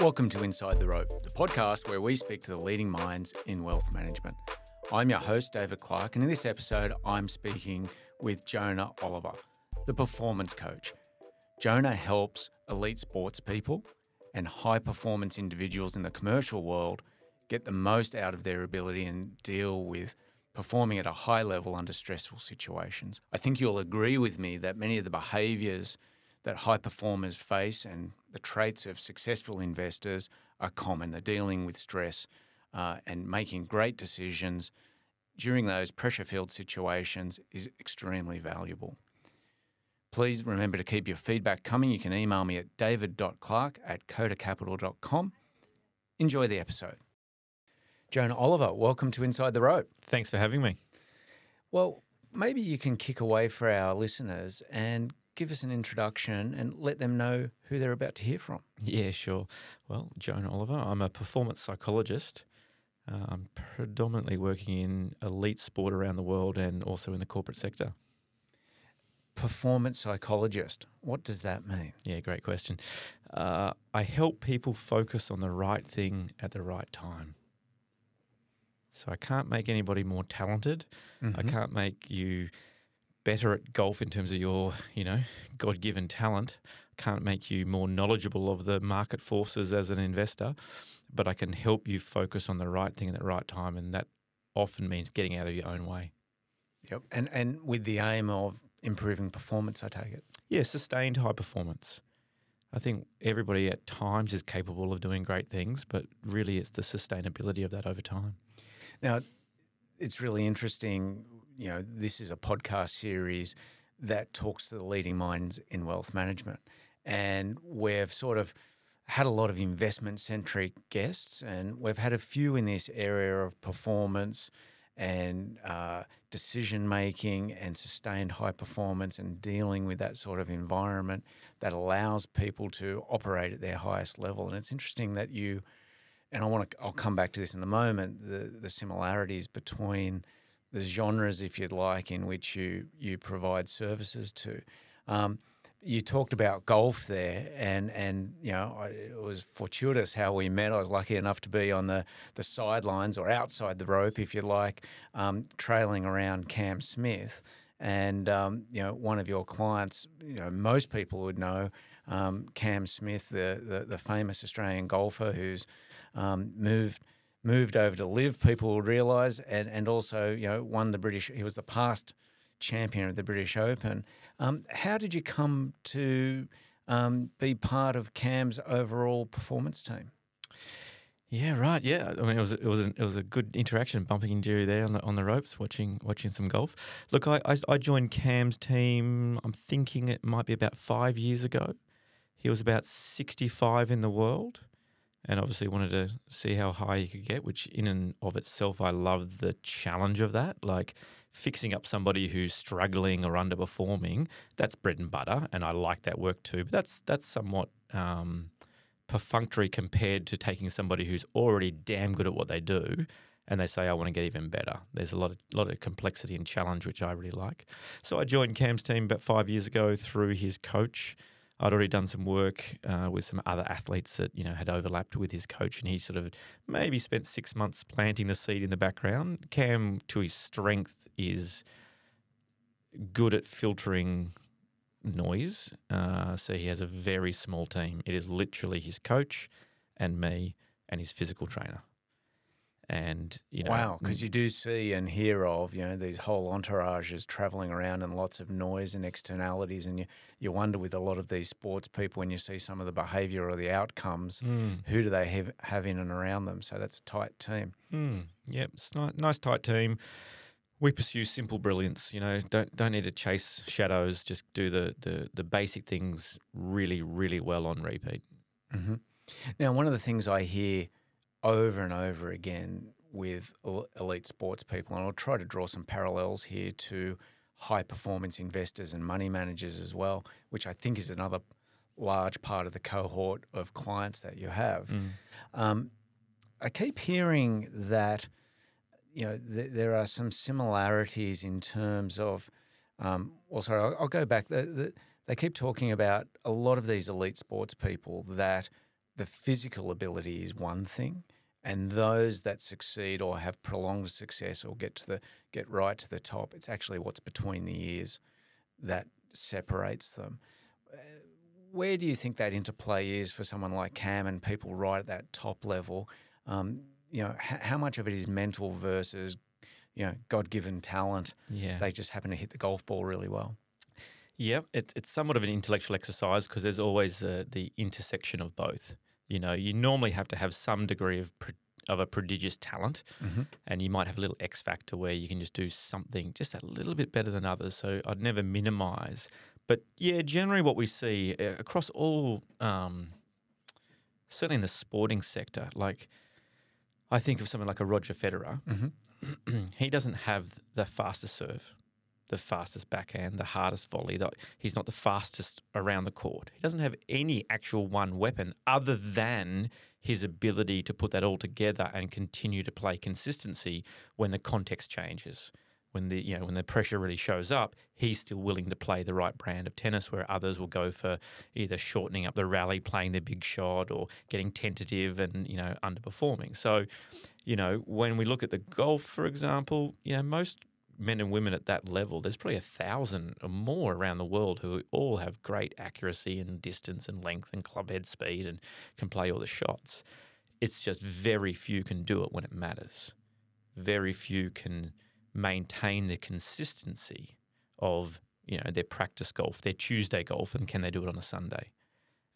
Welcome to Inside the Rope, the podcast where we speak to the leading minds in wealth management. I'm your host, David Clark, and in this episode, I'm speaking with Jonah Oliver, the performance coach. Jonah helps elite sports people and high performance individuals in the commercial world get the most out of their ability and deal with performing at a high level under stressful situations. I think you'll agree with me that many of the behaviors that high performers face and the traits of successful investors are common. They're dealing with stress uh, and making great decisions during those pressure filled situations is extremely valuable. Please remember to keep your feedback coming. You can email me at david.clark at kodacapital.com. Enjoy the episode. Jonah Oliver, welcome to Inside the Rope. Thanks for having me. Well, maybe you can kick away for our listeners and give us an introduction and let them know who they're about to hear from. Yeah, sure. Well, Jonah Oliver, I'm a performance psychologist. Uh, I'm predominantly working in elite sport around the world and also in the corporate sector. Performance psychologist, what does that mean? Yeah, great question. Uh, I help people focus on the right thing at the right time. So I can't make anybody more talented. Mm-hmm. I can't make you better at golf in terms of your, you know, God given talent. Can't make you more knowledgeable of the market forces as an investor, but I can help you focus on the right thing at the right time. And that often means getting out of your own way. Yep. And and with the aim of improving performance, I take it. Yeah, sustained high performance. I think everybody at times is capable of doing great things, but really it's the sustainability of that over time. Now, it's really interesting you know, this is a podcast series that talks to the leading minds in wealth management. And we've sort of had a lot of investment centric guests, and we've had a few in this area of performance and uh, decision making and sustained high performance and dealing with that sort of environment that allows people to operate at their highest level. And it's interesting that you, and I want to, I'll come back to this in a moment, the, the similarities between the genres, if you'd like, in which you you provide services to. Um, you talked about golf there, and and you know I, it was fortuitous how we met. I was lucky enough to be on the the sidelines or outside the rope, if you like, um, trailing around Cam Smith. And um, you know, one of your clients, you know, most people would know um, Cam Smith, the, the, the famous Australian golfer who's um, moved moved over to live, people will realise, and and also you know won the British. He was the past champion of the British Open. Um, how did you come to um, be part of Cam's overall performance team? Yeah, right. Yeah, I mean, it was it was a, it was a good interaction, bumping into you there on the on the ropes, watching watching some golf. Look, I, I, I joined Cam's team. I'm thinking it might be about five years ago. He was about 65 in the world and obviously wanted to see how high you could get, which in and of itself, I love the challenge of that. Like fixing up somebody who's struggling or underperforming, that's bread and butter, and I like that work too. But that's that's somewhat um, perfunctory compared to taking somebody who's already damn good at what they do. And they say, "I want to get even better." There's a lot of lot of complexity and challenge, which I really like. So I joined Cam's team about five years ago through his coach, I'd already done some work uh, with some other athletes that you know had overlapped with his coach, and he sort of maybe spent six months planting the seed in the background. Cam, to his strength, is good at filtering noise. Uh, so he has a very small team. It is literally his coach and me and his physical trainer and you know wow because you do see and hear of you know these whole entourages traveling around and lots of noise and externalities and you, you wonder with a lot of these sports people when you see some of the behavior or the outcomes mm. who do they have, have in and around them so that's a tight team mm. yep it's nice, nice tight team we pursue simple brilliance you know don't don't need to chase shadows just do the the, the basic things really really well on repeat mm-hmm. now one of the things i hear over and over again with elite sports people, and I'll try to draw some parallels here to high performance investors and money managers as well, which I think is another large part of the cohort of clients that you have. Mm. Um, I keep hearing that you know th- there are some similarities in terms of. Um, well, sorry, I'll, I'll go back. The, the, they keep talking about a lot of these elite sports people that the physical ability is one thing, and those that succeed or have prolonged success or get to the get right to the top, it's actually what's between the ears that separates them. Uh, where do you think that interplay is for someone like Cam and people right at that top level? Um, you know, h- how much of it is mental versus, you know, God-given talent? Yeah. They just happen to hit the golf ball really well. Yeah, it's it's somewhat of an intellectual exercise because there's always the the intersection of both. You know, you normally have to have some degree of pro- of a prodigious talent, Mm-hmm. and you might have a little X factor where you can just do something just a little bit better than others. So I'd never minimize. But yeah, generally what we see uh, across all, um, certainly in the sporting sector, like I think of someone like a Roger Federer. Mm-hmm. he doesn't have the fastest serve, the fastest backhand, the hardest volley. The, he's not the fastest around the court. He doesn't have any actual one weapon other than his ability to put that all together and continue to play consistency when the context changes. When the you know when the pressure really shows up, he's still willing to play the right brand of tennis, where others will go for either shortening up the rally, playing their big shot, or getting tentative and you know underperforming. So, you know, when we look at the golf, for example, you know, most men and women at that level, there's probably a thousand or more around the world who all have great accuracy and distance and length and club head speed and can play all the shots. It's just very few can do it when it matters. Very few can maintain the consistency of you know their practice golf, their Tuesday golf, and can they do it on a Sunday?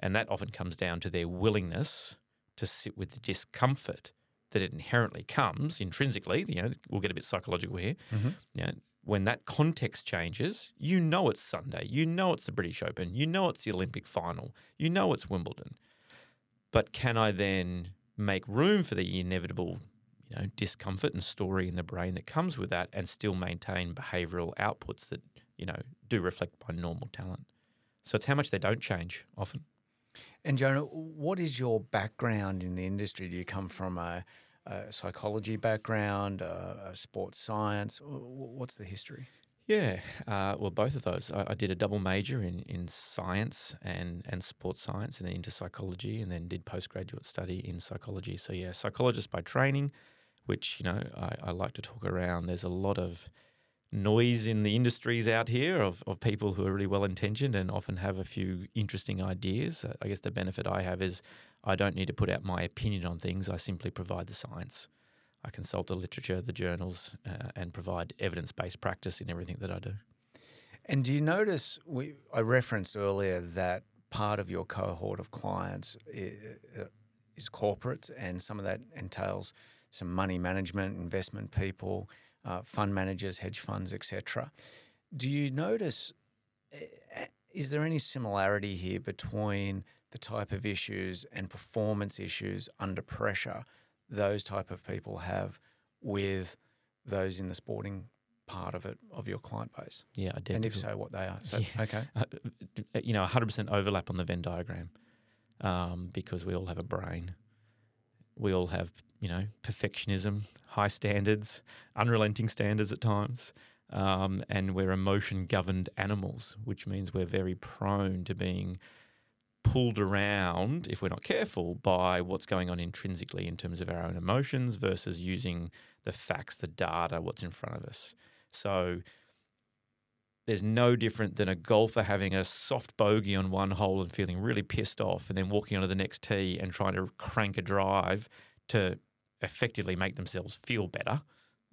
And that often comes down to their willingness to sit with the discomfort that it inherently comes intrinsically. You know, we'll get a bit psychological here. Mm-hmm. You know, when that context changes, you know it's Sunday, you know it's the British Open, you know it's the Olympic final, you know it's Wimbledon. But can I then make room for the inevitable, you know, discomfort and story in the brain that comes with that, and still maintain behavioural outputs that you know do reflect my normal talent? So it's how much they don't change often. And Jonah, what is your background in the industry? Do you come from a, a psychology background, a, sports science? Wh- wh- What's the history? Yeah, uh, well, both of those. I, I did a double major in, in science and, and sports science, and then into psychology, and then did postgraduate study in psychology. So yeah, psychologist by training, which you know I, I like to talk around. There's a lot of noise in the industries out here of, of people who are really well intentioned and often have a few interesting ideas. Uh, I guess the benefit I have is I don't need to put out my opinion on things. I simply provide the science. I consult the literature, the journals, uh, and provide evidence based practice in everything that I do. And do you notice, we, I referenced earlier that part of your cohort of clients is, is corporates, and some of that entails some money management, investment people, uh, fund managers, hedge funds, etc. Do you notice, eh, is there any similarity here between the type of issues and performance issues under pressure those type of people have with those in the sporting part of it of your client base? Yeah, identical. And if so, what they are. So, Yeah. okay. uh, you know, 100% overlap on the Venn diagram um, because we all have a brain. We all have, you know, perfectionism, high standards, unrelenting standards at times. Um, and we're emotion governed animals, which means we're very prone to being pulled around, if we're not careful, by what's going on intrinsically in terms of our own emotions versus using the facts, the data, what's in front of us. So, there's no different than a golfer having a soft bogey on one hole and feeling really pissed off and then walking onto the next tee and trying to crank a drive to effectively make themselves feel better.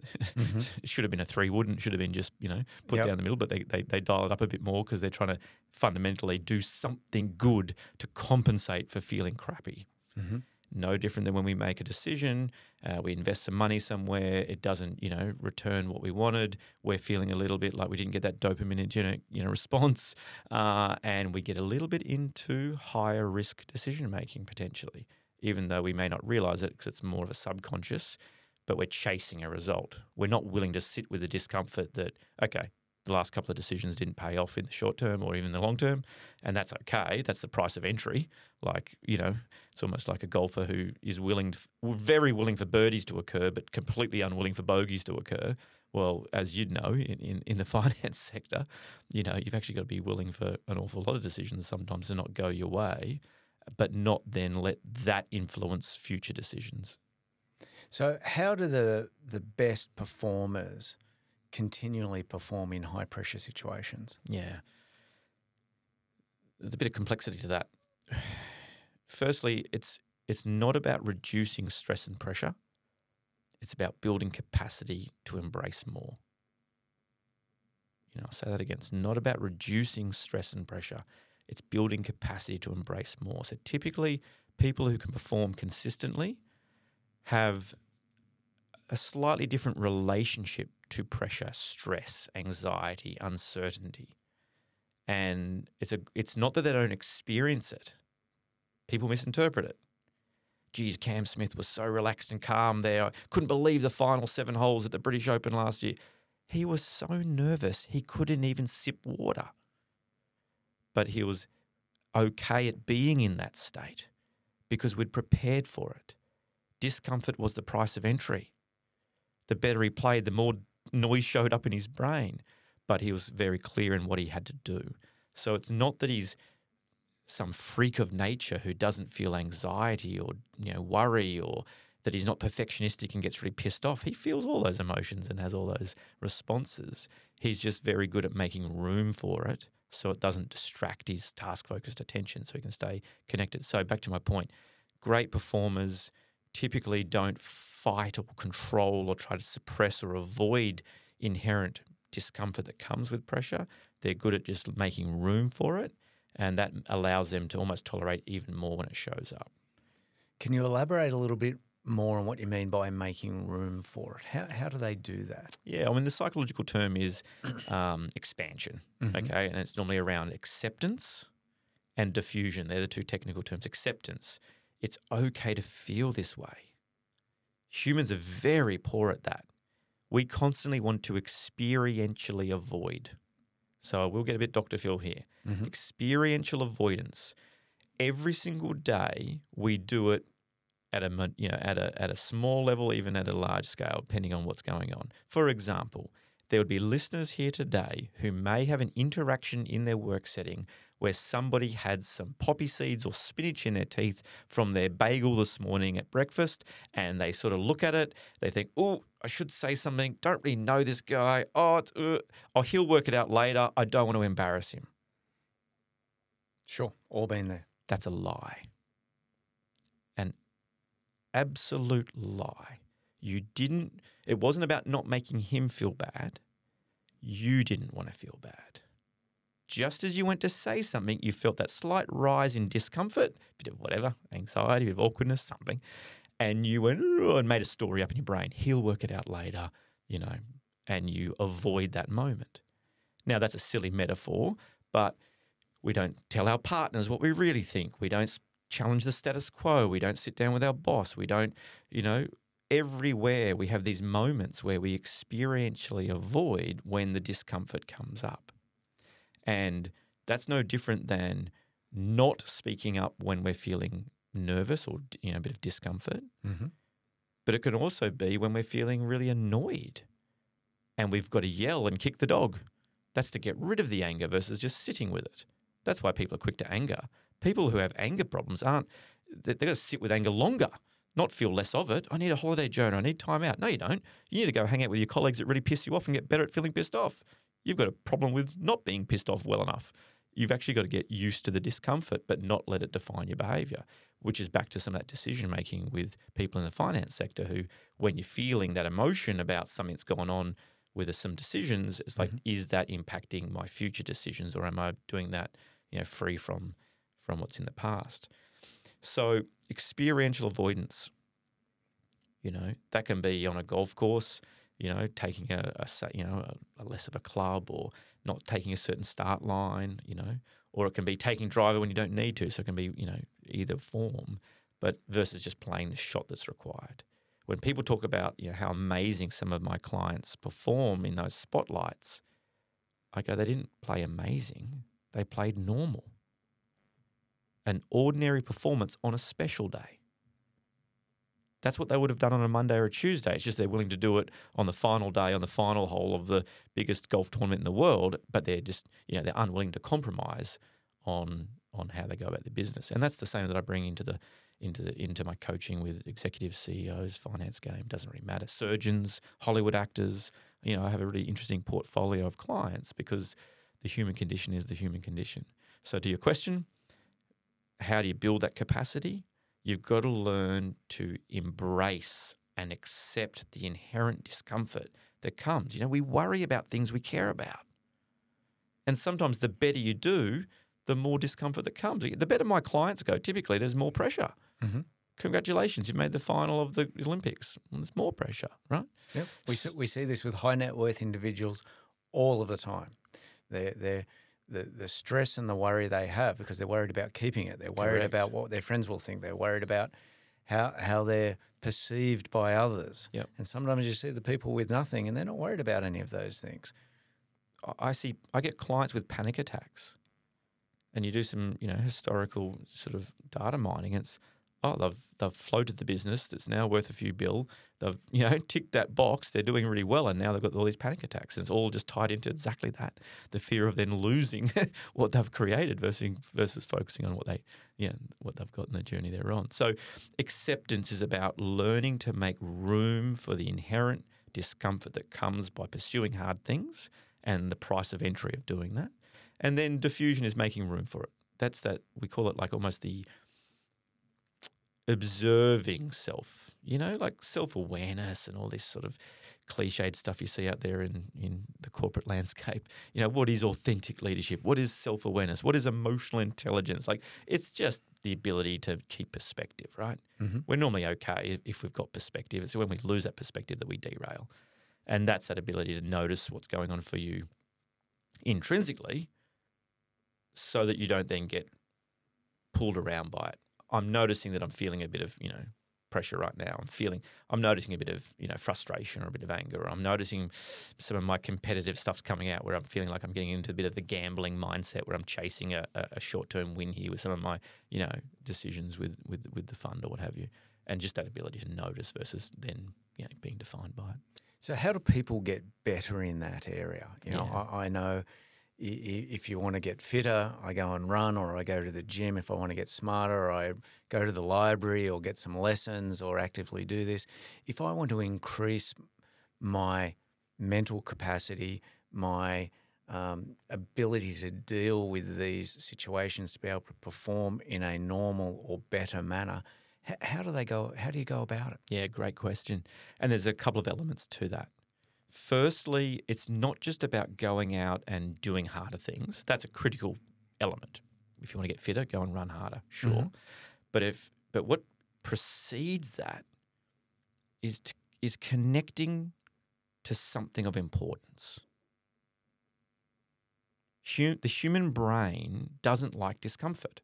it should have been a three, wouldn't should have been just, you know, put Yep. down the middle, but they, they, they dial it up a bit more because they're trying to fundamentally do something good to compensate for feeling crappy. Mm-hmm. No different than when we make a decision, uh, we invest some money somewhere, it doesn't, you know, return what we wanted. We're feeling a little bit like we didn't get that dopaminergic, you know, response, uh, and we get a little bit into higher risk decision making potentially, even though we may not realize it because it's more of a subconscious. But we're chasing a result. We're not willing to sit with the discomfort that okay, the last couple of decisions didn't pay off in the short term or even the long term, and that's okay. That's the price of entry. Like you know, it's almost like a golfer who is willing, very willing for birdies to occur, but completely unwilling for bogeys to occur. Well, as you'd know, in, in, in the finance sector, you know, you've actually got to be willing for an awful lot of decisions sometimes to not go your way, but not then let that influence future decisions. So, how do the the best performers continually perform in high pressure situations? Yeah. There's a bit of complexity to that. Firstly, it's it's not about reducing stress and pressure. It's about building capacity to embrace more. You know, I'll say that again. It's not about reducing stress and pressure. It's building capacity to embrace more. So typically, people who can perform consistently have a slightly different relationship to pressure, stress, anxiety, uncertainty. And it's a it's not that they don't experience it. People misinterpret it. Geez, Cam Smith was so relaxed and calm there. I couldn't believe the final seven holes at the British Open last year. He was so nervous he couldn't even sip water. But he was okay at being in that state because we'd prepared for it. Discomfort was the price of entry. The better he played, the more noise showed up in his brain, but he was very clear in what he had to do. So it's not that he's some freak of nature who doesn't feel anxiety or you know worry or that he's not perfectionistic and gets really pissed off. He feels all those emotions and has all those responses. He's just very good at making room for it so it doesn't distract his task focused attention so he can stay connected. So back to my point, great performers typically don't fight or control or try to suppress or avoid inherent discomfort that comes with pressure. They're good at just making room for it, and that allows them to almost tolerate even more when it shows up. Can you elaborate a little bit more on what you mean by making room for it? How, how do they do that? Yeah, I mean, the psychological term is um, expansion, mm-hmm. okay? And it's normally around acceptance and defusion. They're the two technical terms. Acceptance it's okay to feel this way. Humans are very poor at that. We constantly want to experientially avoid. So we'll get a bit Dr. Phil here. Mm-hmm. Experiential avoidance. Every single day we do it at a you know at a at a small level, even at a large scale, depending on what's going on. For example, there would be listeners here today who may have an interaction in their work setting where somebody had some poppy seeds or spinach in their teeth from their bagel this morning at breakfast, and they sort of look at it, they think, oh, I should say something, don't really know this guy, oh, uh, oh, he'll work it out later, I don't want to embarrass him. Sure, all been there. That's a lie. An absolute lie. You didn't, it wasn't about not making him feel bad. You didn't want to feel bad just as you went to say something, you felt that slight rise in discomfort, bit of whatever, anxiety, bit of awkwardness, something, and you went and made a story up in your brain. He'll work it out later, you know, and you avoid that moment. Now, that's a silly metaphor, but we don't tell our partners what we really think. We don't challenge the status quo. We don't sit down with our boss. We don't, you know, everywhere we have these moments where we experientially avoid when the discomfort comes up. And that's no different than not speaking up when we're feeling nervous or you know a bit of discomfort. Mm-hmm. But it can also be when we're feeling really annoyed and we've got to yell and kick the dog. That's to get rid of the anger versus just sitting with it. That's why people are quick to anger. People who have anger problems aren't, they're going to sit with anger longer, not feel less of it. I need a holiday, Jonah. I need time out. No, you don't. You need to go hang out with your colleagues that really piss you off and get better at feeling pissed off you've got a problem with not being pissed off well enough. You've actually got to get used to the discomfort, but not let it define your behavior, which is back to some of that decision making with people in the finance sector who, when you're feeling that emotion about something that's gone on with some decisions, it's like, mm-hmm. is that impacting my future decisions or am I doing that, you know, free from from what's in the past? So experiential avoidance, you know, that can be on a golf course you know, taking a, a you know a, a, less of a club or not taking a certain start line, you know, or it can be taking driver when you don't need to. So it can be you know either form, but versus just playing the shot that's required. When people talk about you know how amazing some of my clients perform in those spotlights, I go, they didn't play amazing. They played normal. An ordinary performance on a special day. That's what they would have done on a Monday or a Tuesday. It's just they're willing to do it on the final day, on the final hole of the biggest golf tournament in the world, but they're just, you know, they're unwilling to compromise on on how they go about their business. And that's the same that I bring into the into the, into my coaching with executive CEOs, finance game, doesn't really matter. Surgeons, Hollywood actors, you know, I have a really interesting portfolio of clients because the human condition is the human condition. So to your question, how do you build that capacity? You've got to learn to embrace and accept the inherent discomfort that comes. You know, we worry about things we care about. And sometimes the better you do, the more discomfort that comes. The better my clients go, typically there's more pressure. Mm-hmm. Congratulations, you've made the final of the Olympics. Well, there's more pressure, right? Yep. We see, we see this with high net worth individuals all of the time. They're, they're, the, the stress and the worry they have because they're worried about keeping it. They're worried Correct. about what their friends will think. They're worried about how how they're perceived by others. Yep. And sometimes you see the people with nothing and they're not worried about any of those things. I- I see I get clients with panic attacks, and you do some you know historical sort of data mining. It's oh they've they've floated the business that's now worth a few bill. They've you know ticked that box. They're doing really well, and now they've got all these panic attacks, and it's all just tied into exactly that: the fear of then losing what they've created versus versus focusing on what they yeah what they've got in the journey they're on. So acceptance is about learning to make room for the inherent discomfort that comes by pursuing hard things and the price of entry of doing that. And then defusion is making room for it. That's that we call it like almost the observing self, you know, like self awareness and all this sort of cliched stuff you see out there in, in the corporate landscape. You know, what is authentic leadership? What is self awareness? What is emotional intelligence? Like, it's just the ability to keep perspective, right? Mhm. We're normally okay if- if we've got perspective. It's when we lose that perspective that we derail. And that's that ability to notice what's going on for you intrinsically so that you don't then get pulled around by it. I'm noticing that I'm feeling a bit of, you know, pressure right now. I'm feeling I'm noticing a bit of, you know, frustration or a bit of anger. Or I'm noticing some of my competitive stuff's coming out where I'm feeling like I'm getting into a bit of the gambling mindset where I'm chasing a, a, a short term win here with some of my, you know, decisions with, with with the fund or what have you. And just that ability to notice versus then, you know, being defined by it. So, how do people get better in that area? You know, Yeah. I, I know if you want to get fitter, I go and run, or I go to the gym. If I want to get smarter, I go to the library or get some lessons or actively do this. If I want to increase my mental capacity, my um, ability to deal with these situations, to be able to perform in a normal or better manner, how do they go? How do you go about it? Yeah, great question. And there's a couple of elements to that. Firstly, it's not just about going out and doing harder things. That's a critical element. If you want to get fitter, go and run harder, sure. Mm-hmm. But if but what precedes that is to, is connecting to something of importance. Hu- the human brain doesn't like discomfort.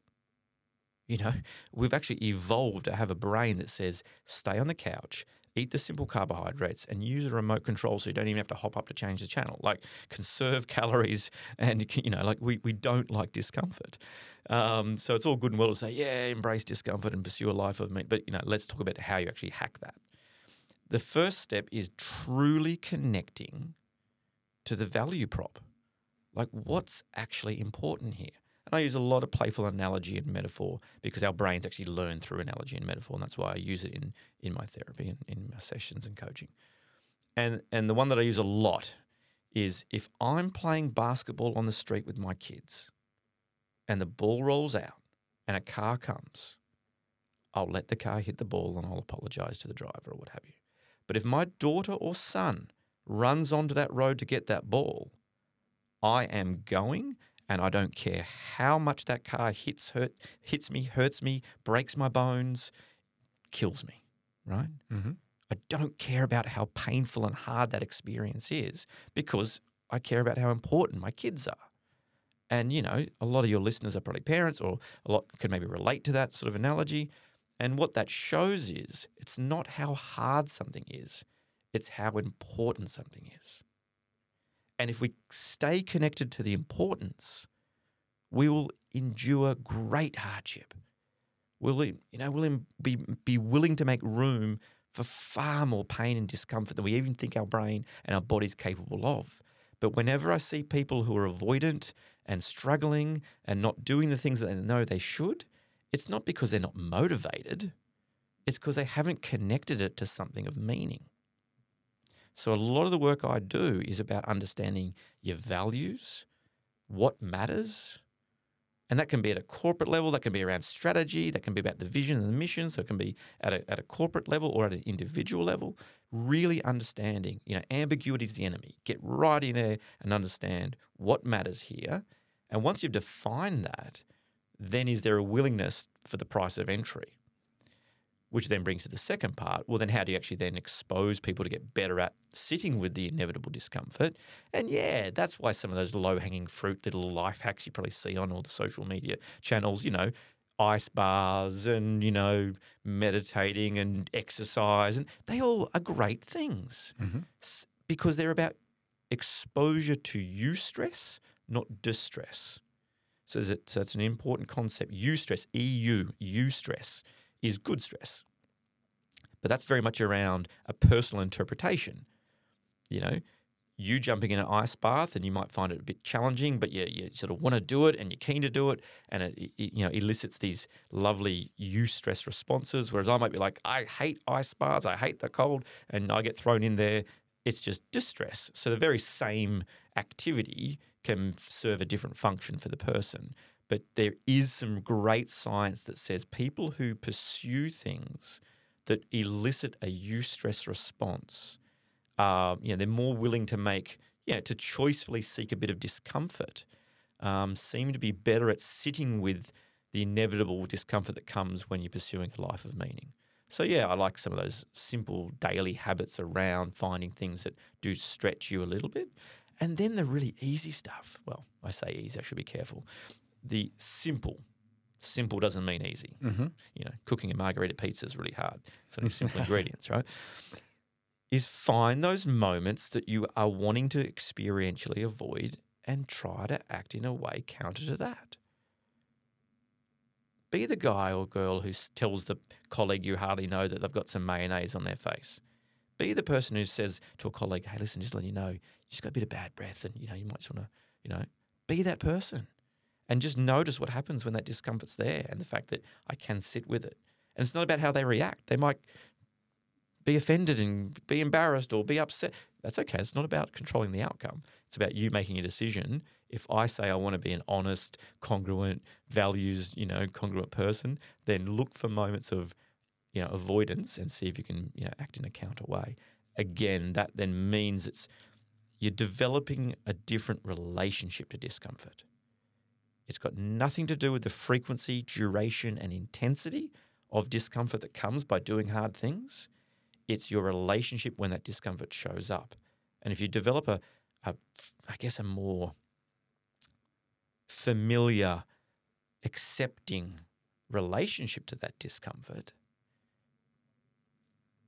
You know, we've actually evolved to have a brain that says, stay on the couch, eat the simple carbohydrates, and use a remote control so you don't even have to hop up to change the channel. Like, conserve calories, and, you know, like we, we don't like discomfort. Um, so it's all good and well to say, yeah, embrace discomfort and pursue a life of meat. But, you know, let's talk about how you actually hack that. The first step is truly connecting to the value prop. Like, what's actually important here? And I use a lot of playful analogy and metaphor because our brains actually learn through analogy and metaphor, and that's why I use it in in my therapy and in my sessions and coaching. And and the one that I use a lot is if I'm playing basketball on the street with my kids, and the ball rolls out, and a car comes, I'll let the car hit the ball and I'll apologize to the driver or what have you. But if my daughter or son runs onto that road to get that ball, I am going and I don't care how much that car hits hurt hits me, hurts me, breaks my bones, kills me, right? Mm-hmm. I don't care about how painful and hard that experience is because I care about how important my kids are. And you know, a lot of your listeners are probably parents or a lot can maybe relate to that sort of analogy. And what that shows is it's not how hard something is, it's how important something is. And if we stay connected to the importance, we will endure great hardship. We'll, you know, we'll be, be willing to make room for far more pain and discomfort than we even think our brain and our body's capable of. But whenever I see people who are avoidant and struggling and not doing the things that they know they should, it's not because they're not motivated, it's because they haven't connected it to something of meaning. So, a lot of the work I do is about understanding your values, what matters, and that can be at a corporate level, that can be around strategy, that can be about the vision and the mission. So it can be at a, at a corporate level or at an individual level. Really understanding, you know, ambiguity is the enemy. Get right in there and understand what matters here. And once you've defined that, then is there a willingness for the price of entry? Which then brings to the second part. Well, then how do you actually then expose people to get better at sitting with the inevitable discomfort? And yeah, that's why some of those low hanging fruit little life hacks you probably see on all the social media channels, you know, ice baths and, you know, meditating and exercise, and they all are great things mm-hmm. because they're about exposure to eustress, not distress. So, so it's an important concept. Eustress, EU, eustress is good stress. But that's very much around a personal interpretation. You know, you jumping in an ice bath and you might find it a bit challenging, but you, you sort of want to do it and you're keen to do it, and it, it you know elicits these lovely eustress responses. Whereas I might be like, I hate ice baths, I hate the cold, and I get thrown in there. It's just distress. So the very same activity can serve a different function for the person. But there is some great science that says people who pursue things that elicit a eustress response, uh, you know, they're more willing to make, you know, to choicefully seek a bit of discomfort, um, seem to be better at sitting with the inevitable discomfort that comes when you're pursuing a life of meaning. So yeah, I like some of those simple daily habits around finding things that do stretch you a little bit. And then the really easy stuff. Well, I say easy, I should be careful the simple. Simple doesn't mean easy. Mm-hmm. You know, cooking a margarita pizza is really hard. It's only simple ingredients, right? Is find those moments that you are wanting to experientially avoid and try to act in a way counter to that. Be the guy or girl who tells the colleague you hardly know that they've got some mayonnaise on their face. Be the person who says to a colleague, "Hey, listen, just let you know, you just got a bit of bad breath, and you know you might just want to, you know, be that person and just notice what happens when that discomfort's there and the fact that I can sit with it. And it's not about how they react. They might be offended and be embarrassed or be upset. That's okay. It's not about controlling the outcome. It's about you making a decision. If I say I want to be an honest, congruent, values, you know, congruent person, then look for moments of, you know, avoidance and see if you can, you know, act in a counter way. Again, that then means it's you're developing a different relationship to discomfort. It's got nothing to do with the frequency, duration, and intensity of discomfort that comes by doing hard things. It's your relationship when that discomfort shows up. And if you develop a, a I guess, a more familiar, accepting relationship to that discomfort,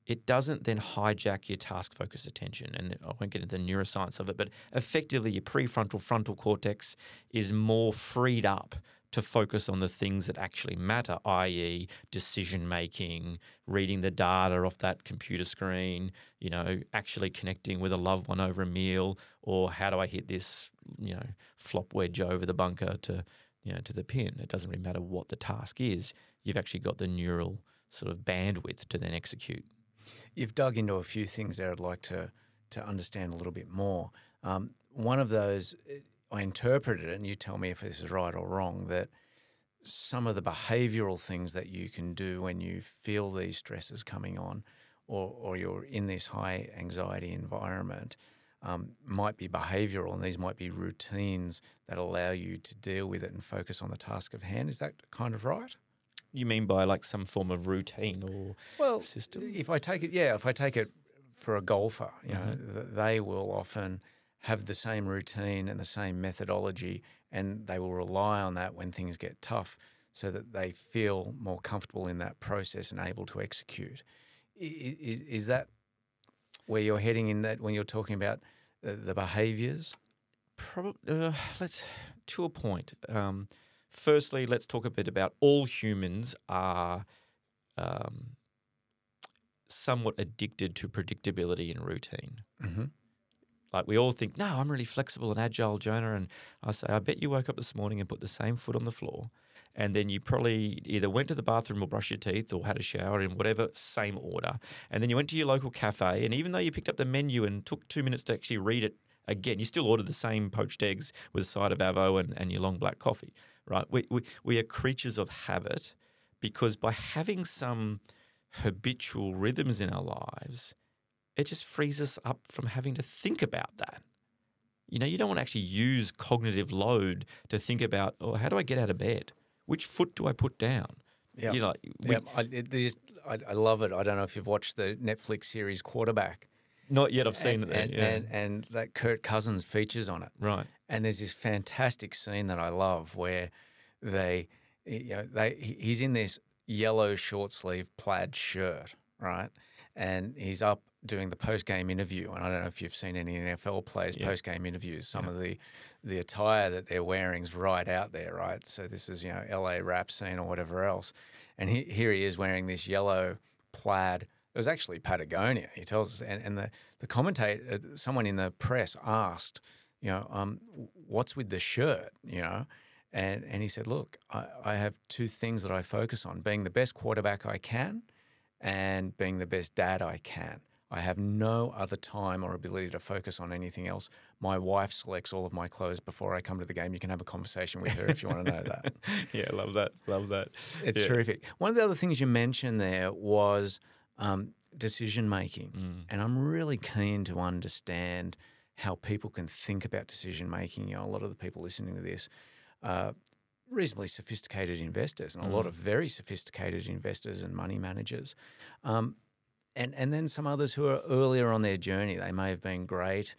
it doesn't then hijack your task focused attention. And I won't get into the neuroscience of it, but effectively, your prefrontal frontal cortex is more freed up to focus on the things that actually matter, i.e., decision making, reading the data off that computer screen, you know, actually connecting with a loved one over a meal, or how do I hit this, you know, flop wedge over the bunker to, you know, to the pin. It doesn't really matter what the task is. You've actually got the neural sort of bandwidth to then execute You've dug into a few things there I'd like to, to understand a little bit more. Um, one of those, eh, I interpreted it, and you tell me if this is right or wrong, that some of the behavioral things that you can do when you feel these stresses coming on or, or you're in this high anxiety environment um, might be behavioral and these might be routines that allow you to deal with it and focus on the task of hand. Is that kind of right? You mean by like some form of routine or well, system? If I take it, yeah, if I take it for a golfer, you mm-hmm. know, they will often have the same routine and the same methodology, and they will rely on that when things get tough, so that they feel more comfortable in that process and able to execute. Is, is that where you're heading in that when you're talking about the, the behaviours? Probably, uh, let's to a point. Um, firstly, let's talk a bit about all humans are um, somewhat addicted to predictability and routine. Mm-hmm. Like we all think, no, I'm really flexible and agile, Jonah. And I say, I bet you woke up this morning and put the same foot on the floor. And then you probably either went to the bathroom or brushed your teeth or had a shower in whatever same order. And then you went to your local cafe. And even though you picked up the menu and took two minutes to actually read it again, you still ordered the same poached eggs with a side of avo and, and your long black coffee, right? We, we, we are creatures of habit because by having some habitual rhythms in our lives, it just frees us up from having to think about that. You know, you don't want to actually use cognitive load to think about, oh, how do I get out of bed? Which foot do I put down? Yeah. You know, we, yeah, I, it, there's- I, I love it. I don't know if you've watched the Netflix series Quarterback. not yet. I've seen and, it. and, yeah. and, and that Kirk Cousins features on it. right. And there's this fantastic scene that I love where they, you know, they he's in this yellow short sleeve plaid shirt, right? And he's up doing the post game interview. And I don't know if you've seen any NFL players Yeah. post game interviews. Some of the the attire that they're wearing is right out there, right? So this is you know L.A. rap scene or whatever else. And he, here he is wearing this yellow plaid. It was actually Patagonia. He tells us, and, and the the commentator, uh, someone in the press asked, you know, um, what's with the shirt, you know? And, and he said, look, I, I have two things that I focus on being the best quarterback I can and being the best dad I can. I have no other time or ability to focus on anything else. My wife selects all of my clothes before I come to the game. You can have a conversation with her if you want to know that. Yeah, love that. Love that. It's Yeah. terrific. One of the other things you mentioned there was um, decision making. Mm. And I'm really keen to understand how people can think about decision making. You know, a lot of the people listening to this are reasonably sophisticated investors and a lot Mm. of very sophisticated investors and money managers. Um, and, and then some others who are earlier on their journey. They may have been great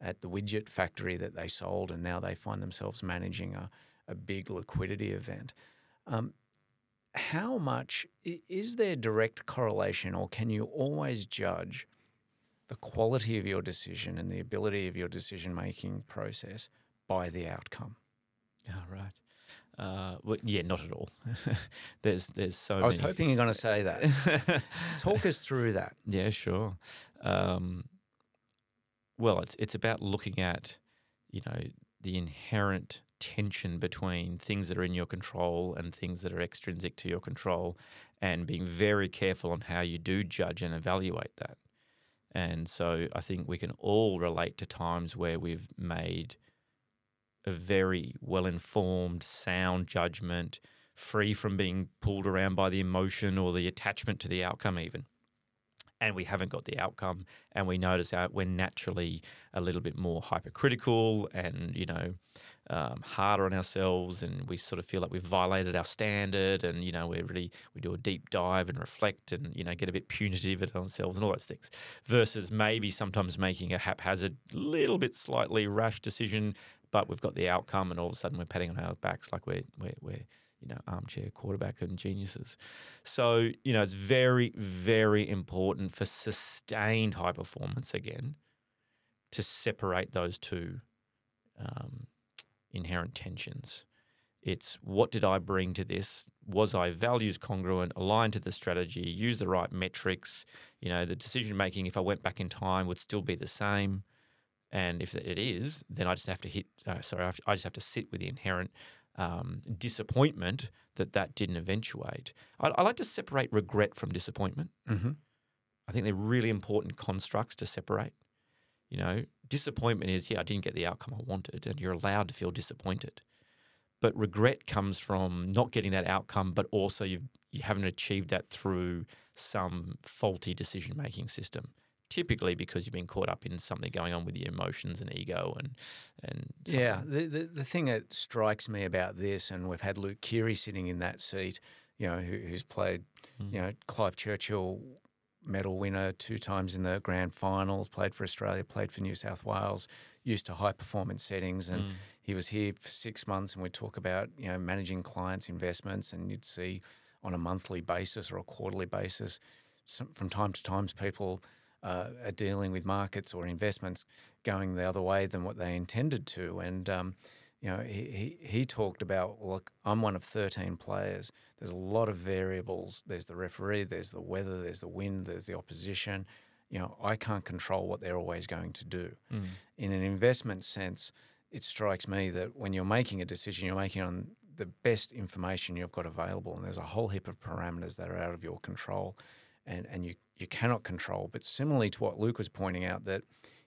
at the widget factory that they sold, and now they find themselves managing a, a big liquidity event. Um, how much is there direct correlation, or can you always judge the quality of your decision and the ability of your decision making process by the outcome? Oh, right. Uh, well, yeah, not at all. there's there's so I was many. hoping you're going to say that. Talk us through that. Yeah, sure. Um, well, it's it's about looking at, you know, the inherent tension between things that are in your control and things that are extrinsic to your control, and being very careful on how you do judge and evaluate that. And so, I think we can all relate to times where we've made a very well informed, sound judgment, free from being pulled around by the emotion or the attachment to the outcome, even and we haven't got the outcome and we notice that we're naturally a little bit more hypercritical and you know um, harder on ourselves and we sort of feel like we've violated our standard and you know we really we do a deep dive and reflect and you know get a bit punitive at ourselves and all those things versus maybe sometimes making a haphazard little bit slightly rash decision but we've got the outcome and all of a sudden we're patting on our backs like we're we're, we're you know armchair quarterback and geniuses so, you know, it's very, very important for sustained high performance again to separate those two um, inherent tensions. It's what did I bring to this? Was I values congruent, aligned to the strategy, use the right metrics? You know, the decision making, if I went back in time, would still be the same. And if it is, then I just have to hit, uh, sorry, I I just have to sit with the inherent um, disappointment that that didn't eventuate. I, I like to separate regret from disappointment. Mm-hmm. I think they're really important constructs to separate. You know, disappointment is, yeah, I didn't get the outcome I wanted, and you're allowed to feel disappointed. But regret comes from not getting that outcome, but also you've, you haven't achieved that through some faulty decision making system. Typically, because you've been caught up in something going on with your emotions and ego, and and Yeah, the, the the thing that strikes me about this, and we've had Luke Keary sitting in that seat, you know, who, who's played, Mm. you know, Clive Churchill medal winner two times in the grand finals, played for Australia, played for New South Wales, used to high performance settings, and Mm. he was here for six months, and we talk about you know managing clients' investments, and you'd see on a monthly basis or a quarterly basis, some, from time to time, people uh, are dealing with markets or investments going the other way than what they intended to. And um, you know, he, he, he talked about, look, I'm one of 13 players. There's a lot of variables. There's the referee, there's the weather, there's the wind, there's the opposition. You know, I can't control what they're always going to do. Mm. In an investment sense, it strikes me that when you're making a decision, you're making on the best information you've got available, and there's a whole heap of parameters that are out of your control, and and you you cannot control. But similarly to what Luke was pointing out, that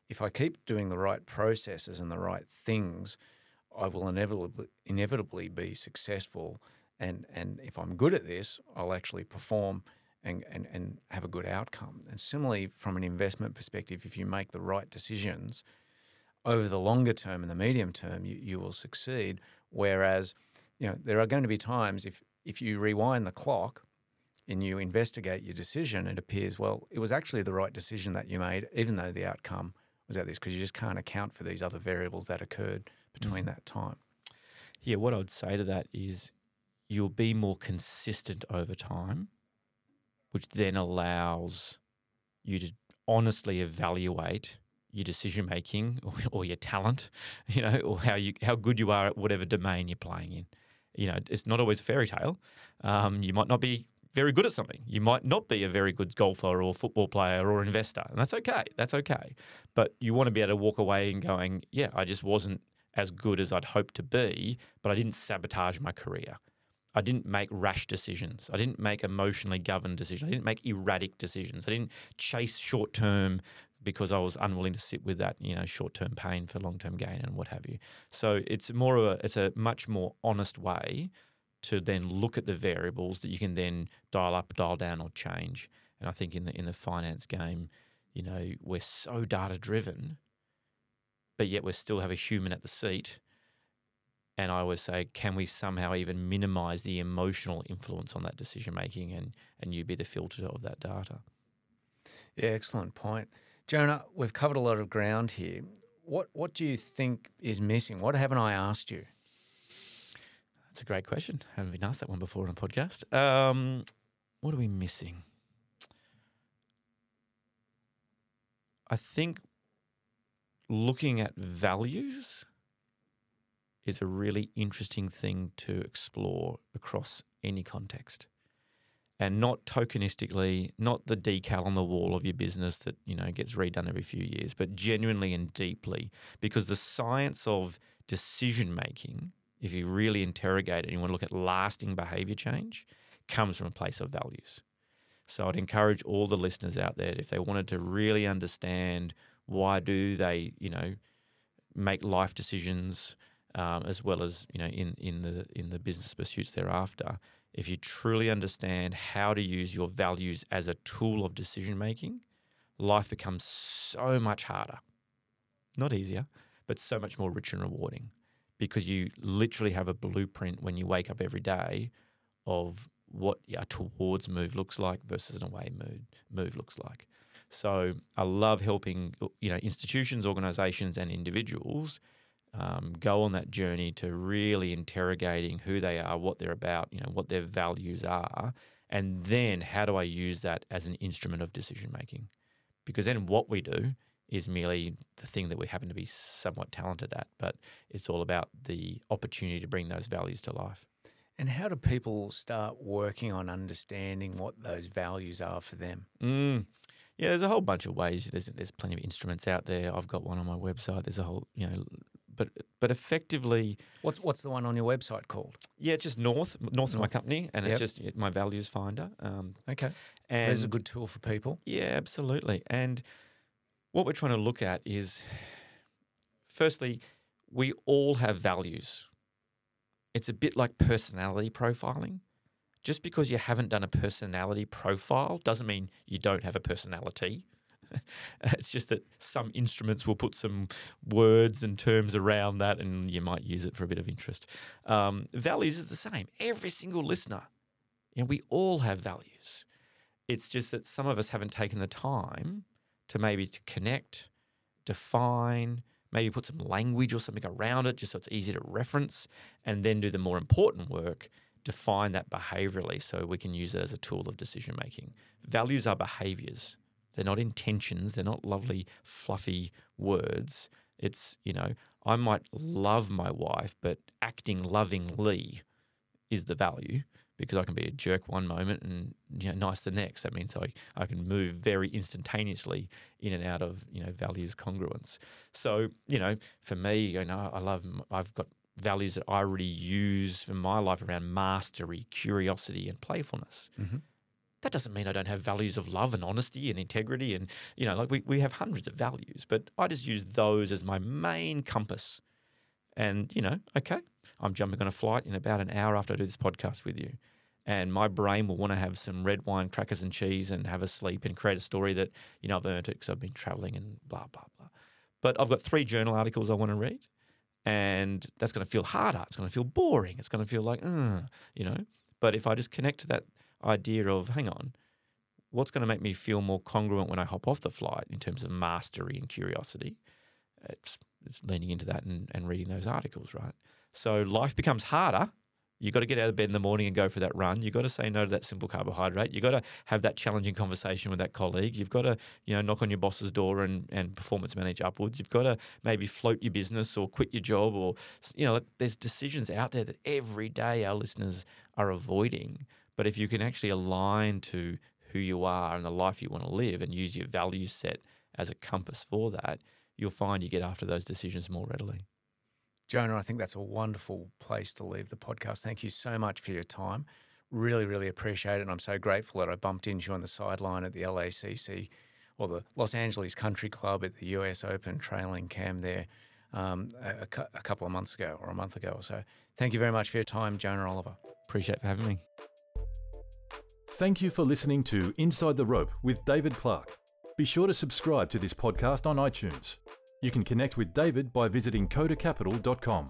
if I keep doing the right processes and the right things, I will inevitably inevitably be successful. And and if I'm good at this, I'll actually perform and, and, and have a good outcome. And similarly, from an investment perspective, if you make the right decisions over the longer term and the medium term, you, you will succeed. Whereas, you know, there are going to be times if if you rewind the clock and you investigate your decision, it appears, well, it was actually the right decision that you made, even though the outcome was at this, because you just can't account for these other variables that occurred between Mm. that time. Yeah, what I would say to that is you'll be more consistent over time, which then allows you to honestly evaluate your decision making or, or your talent, you know, or how you how good you are at whatever domain you're playing in. You know, it's not always a fairy tale. Um, you might not be very good at something. You might not be a very good golfer or football player or investor, and that's okay. That's okay. But you want to be able to walk away and going, yeah, I just wasn't as good as I'd hoped to be, but I didn't sabotage my career. I didn't make rash decisions. I didn't make emotionally governed decisions. I didn't make erratic decisions. I didn't chase short term because I was unwilling to sit with that, you know, short term pain for long term gain and what have you. So it's more of a it's a much more honest way to then look at the variables that you can then dial up, dial down, or change. And I think in the in the finance game, you know, we're so data driven, but yet we still have a human at the seat. And I always say, can we somehow even minimize the emotional influence on that decision making and and you be the filter of that data? Yeah, excellent point. Jonah, we've covered a lot of ground here. What what do you think is missing? What haven't I asked you? That's a great question. haven't been asked that one before on a podcast. Um, what are we missing? I think looking at values is a really interesting thing to explore across any context. And not tokenistically, not the decal on the wall of your business that, you know, gets redone every few years, but genuinely and deeply. Because the science of decision making, if you really interrogate it and you want to look at lasting behavior change, comes from a place of values. So I'd encourage all the listeners out there if they wanted to really understand why do they, you know, make life decisions um, as well as you know in in the in the business pursuits thereafter. If you truly understand how to use your values as a tool of decision making, life becomes so much harder, not easier, but so much more rich and rewarding because you literally have a blueprint when you wake up every day of what a towards move looks like versus an away move move looks like. So I love helping you know institutions, organisations, and individuals um, go on that journey to really interrogating who they are, what they're about, you know, what their values are, and then how do I use that as an instrument of decision making? Because then what we do is merely the thing that we happen to be somewhat talented at, but it's all about the opportunity to bring those values to life. And how do people start working on understanding what those values are for them? Mm. Yeah, there's a whole bunch of ways. There's there's plenty of instruments out there. I've got one on my website. There's a whole, you know, but but effectively, What's what's the one on your website called? yeah, it's just North. North's my company, and Yep. it's just my values finder. Um, Okay, and this is a good tool for people. Yeah, absolutely. And what we're trying to look at is firstly, we all have values. It's a bit like personality profiling. Just because you haven't done a personality profile doesn't mean you don't have a personality. it's just that some instruments will put some words and terms around that and you might use it for a bit of interest. Um, values is the same. Every single listener, you know, we all have values. It's just that some of us haven't taken the time to maybe to connect, define, maybe put some language or something around it just so it's easy to reference, and then do the more important work, define that behaviorally so we can use it as a tool of decision making. Values are behaviors, They're not intentions. They're not lovely, fluffy words. It's, you know, I might love my wife, but acting lovingly is the value because I can be a jerk one moment and you know, nice the next. That means I, I can move very instantaneously in and out of you know values congruence. So you know, for me, you know, I love I've got values that I already use in my life around mastery, curiosity, and playfulness. Mm-hmm. That doesn't mean I don't have values of love and honesty and integrity. And, you know, like we, we have hundreds of values, but I just use those as my main compass. And, you know, okay, I'm jumping on a flight in about an hour after I do this podcast with you. And my brain will want to have some red wine, crackers, and cheese and have a sleep and create a story that, you know, I've earned it because I've been traveling and blah, blah, blah. But I've got three journal articles I want to read and that's going to feel harder. It's going to feel boring. It's going to feel like, you know. But if I just connect to that idea of, hang on, what's going to make me feel more congruent when I hop off the flight in terms of mastery and curiosity? It's, it's leaning into that and, and reading those articles, right? So life becomes harder You've got to get out of bed in the morning and go for that run. You've got to say no to that simple carbohydrate. You've got to have that challenging conversation with that colleague. You've got to, you know, knock on your boss's door and, and performance manage upwards. You've got to maybe float your business or quit your job or, you know, there's decisions out there that every day our listeners are avoiding. But if you can actually align to who you are and the life you want to live and use your value set as a compass for that, you'll find you get after those decisions more readily. Jonah, I think that's a wonderful place to leave the podcast. Thank you so much for your time. Really, really appreciate it. And I'm so grateful that I bumped into you on the sideline at the LACC or the Los Angeles Country Club at the US Open trailing Cam there um, a, a, couple of months ago or a month ago or so. Thank you very much for your time, Jonah Oliver. Appreciate for having me. Thank you for listening to Inside the Rope with David Clark. Be sure to subscribe to this podcast on iTunes. You can connect with David by visiting kodacapital.com.